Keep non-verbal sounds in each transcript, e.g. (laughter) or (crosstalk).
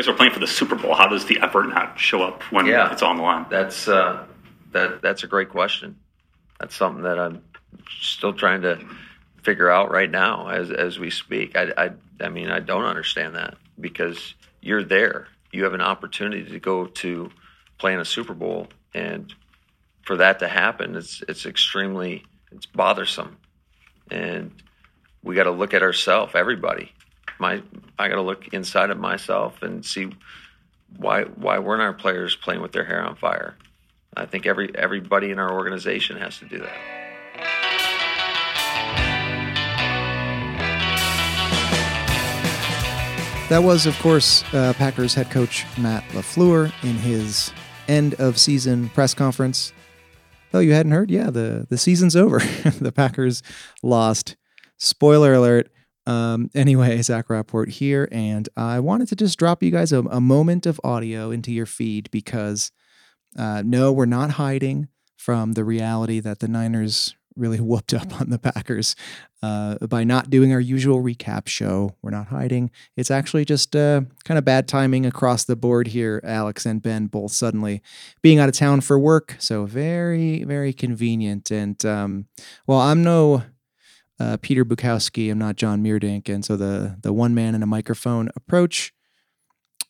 Guys are playing for the Super Bowl. How does the effort not show up when Yeah. it's on the line? That's uh, that that's a great question. That's something that I'm still trying to figure out right now as as we speak. I I, I mean I don't understand that because you're there. You have an opportunity to go to play in a Super Bowl, and for that to happen, it's it's extremely it's bothersome, and we got to look at ourselves. Everybody, my I got to look inside of myself and see why why weren't our players playing with their hair on fire? I think every everybody in our organization has to do that. That was, of course, uh, Packers head coach Matt LaFleur in his end of season press conference. Oh, you hadn't heard? Yeah, the, the season's over. (laughs) the Packers lost. Spoiler alert. Um, anyway, (laughs) Zach Rapport here, and I wanted to just drop you guys a, a moment of audio into your feed because uh, no, we're not hiding from the reality that the Niners really (laughs) whooped up on the Packers uh, by not doing our usual recap show. We're not hiding. It's actually just uh, kind of bad timing across the board here. Alex and Ben both suddenly being out of town for work, so very, very convenient. And um, well, I'm no uh, Peter Bukowski. I'm not Jon Meerdink, and so the the one man and a microphone approach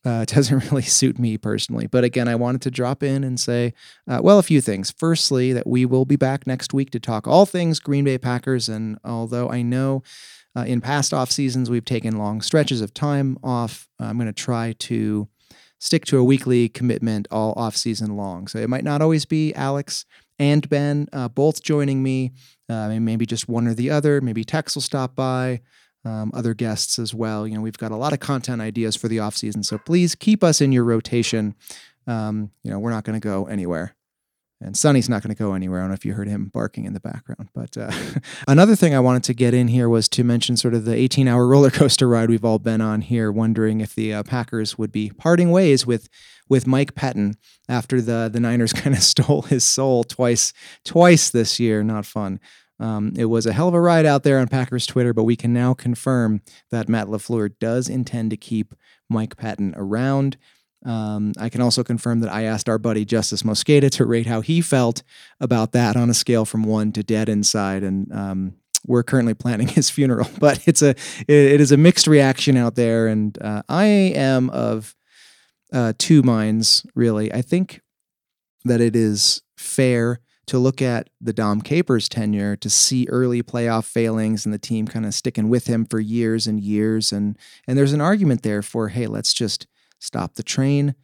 uh, (laughs) doesn't really suit me personally. But again, I wanted to drop in and say, uh, well, a few things. Firstly, that we will be back next week to talk all things Green Bay Packers. And although I know uh, in past off seasons we've taken long stretches of time off, I'm going to try to stick to a weekly commitment all off season long. So it might not always be Alex and Ben uh, both joining me. Uh, maybe just one or the other. Maybe Tex will stop by um, other guests as well. You know, we've got a lot of content ideas for the off season, so please keep us in your rotation. Um, you know, we're not going to go anywhere. And Sonny's not going to go anywhere. I don't know if you heard him barking in the background. But uh, (laughs) another thing I wanted to get in here was to mention sort of the 18 hour (laughs) roller coaster ride we've all been on here, wondering if the uh, Packers would be parting ways with with Mike Pettine after the the Niners (laughs) kind of stole his soul twice twice this year. Not fun. Um, it was a hell of a ride out there on Packers Twitter, but we can now confirm that Matt LaFleur does intend to keep Mike Pettine around. Um, I can also confirm that I asked our buddy Justis Mosqueda to rate how he felt about that on a scale from one to dead inside, and um, we're currently planning (laughs) his funeral. But it's a it is a mixed reaction out there, and uh, I am of uh, two minds really. I think that it is fair to look at the Dom Capers tenure to see early playoff failings and the team kind of sticking with him for years and years and and there's an argument there for hey let's just stop the train.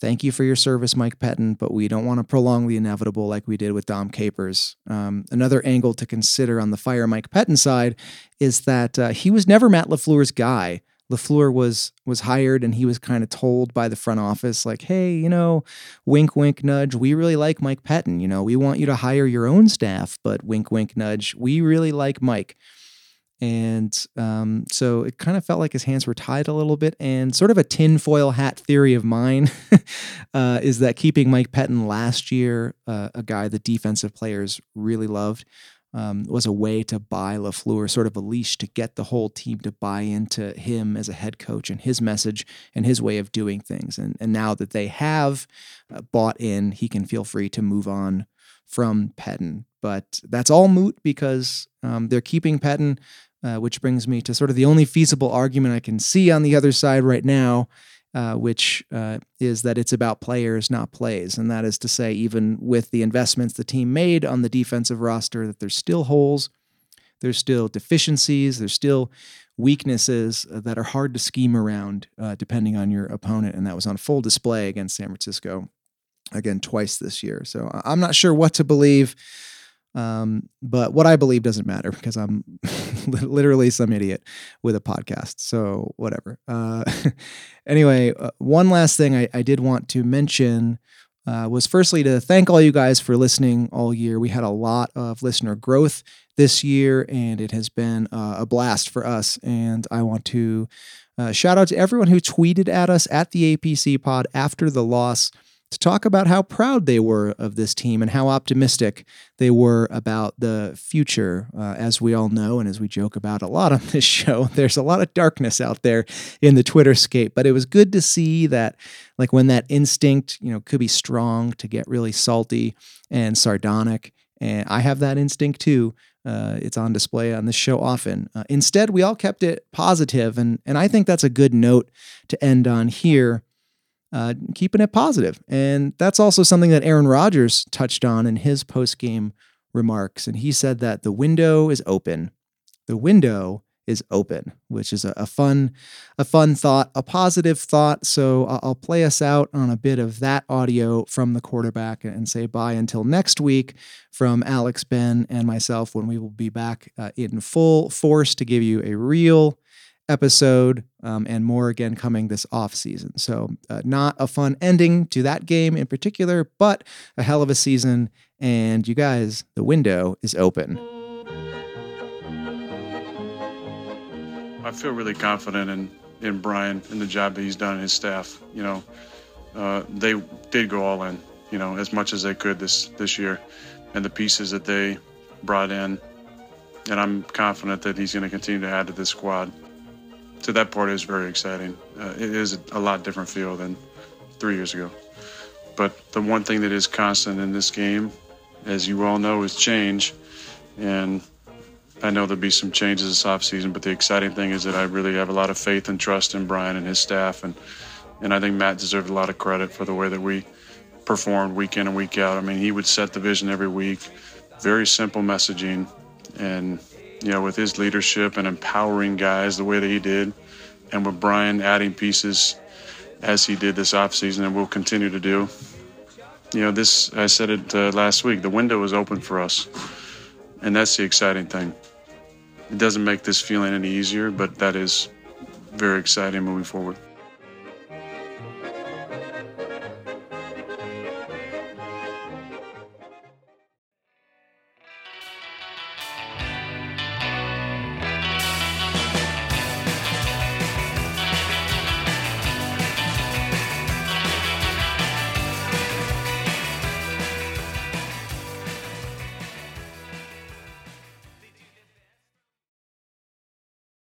Thank you for your service Mike Pettine but we don't want to prolong the inevitable like we did with Dom Capers. Um, another angle to consider on the fire Mike Pettine side is that uh, he was never Matt LaFleur's guy. LaFleur was was hired and he was kind of told by the front office like, "Hey, you know, wink wink nudge, we really like Mike Pettine, you know, we want you to hire your own staff, but wink wink nudge, we really like Mike." And um, so it kind of felt like his hands were tied a little bit. And sort of a tinfoil hat theory of mine (laughs) uh, is that keeping Mike Pettine last year, uh, a guy the defensive players really loved, um, was a way to buy LaFleur, sort of a leash to get the whole team to buy into him as a head coach and his message and his way of doing things. And, and now that they have uh, bought in, he can feel free to move on from Pettine. But that's all moot because um, they're keeping Pettine, uh, which brings me to sort of the only feasible argument I can see on the other side right now, uh, which uh, is that it's about players, not plays. And that is to say, even with the investments the team made on the defensive roster, that there's still holes, there's still deficiencies, there's still weaknesses that are hard to scheme around uh, depending on your opponent. And that was on full display against San Francisco again twice this year. So I'm not sure what to believe. Um, but what I believe doesn't matter (laughs) because I'm (laughs) literally some idiot with a podcast. So whatever. Uh, (laughs) anyway, uh, one last thing I, I did want to mention uh, was firstly to thank all you guys for listening all year. We had a lot of listener growth this year, and it has been uh, a blast for us. And I want to uh, shout out to everyone who tweeted at us at the APC pod after the loss. To talk about how proud they were of this team and how optimistic they were about the future. Uh, as we all know, and as we joke about a lot on this (laughs) show, there's a lot of darkness out there in the Twitter scape. But it was good to see that, like, when that instinct, you know, could be strong to get really salty and sardonic. And I have that instinct too. Uh, it's on display on this show often. Uh, instead, we all kept it positive, and and I think that's a good note to end on here uh, keeping it positive. And that's also something that Aaron Rodgers touched on in his post game remarks. And he said that the window is open. The window is open, which is a, a fun, a fun thought, a positive thought. So I'll play us out on a bit of that audio from the quarterback and say bye until next week from Alex, Ben, and myself when we will be back uh, in full force to give you a real episode um, and more again coming this off season. So, uh, not a fun ending to that game in particular, but a hell of a season. And you guys, the window is open. I feel really confident in, in Brian and the job that he's done and his staff. You know, uh, they did go all in, you know, as much as they could this, this year. And the pieces that they brought in, and I'm confident that he's going to continue to add to this squad to that part is very exciting. Uh, it is a lot different feel than three years ago. But the one thing that is constant in this game, as you all know, is change. And I know there'll be some changes this offseason, but the exciting thing is that I really have a lot of faith and trust in Brian and his staff. And, and I think Matt deserved a lot of credit for the way that we performed week in and week out. I mean, he would set the vision every week, very simple messaging. And you know, with his leadership and empowering guys the way that he did, and with Brian adding pieces as he did this offseason and will continue to do. You know, this, I said it uh, last week, the window is open for us. And that's the exciting thing. It doesn't make this feeling any easier, but that is very exciting moving forward.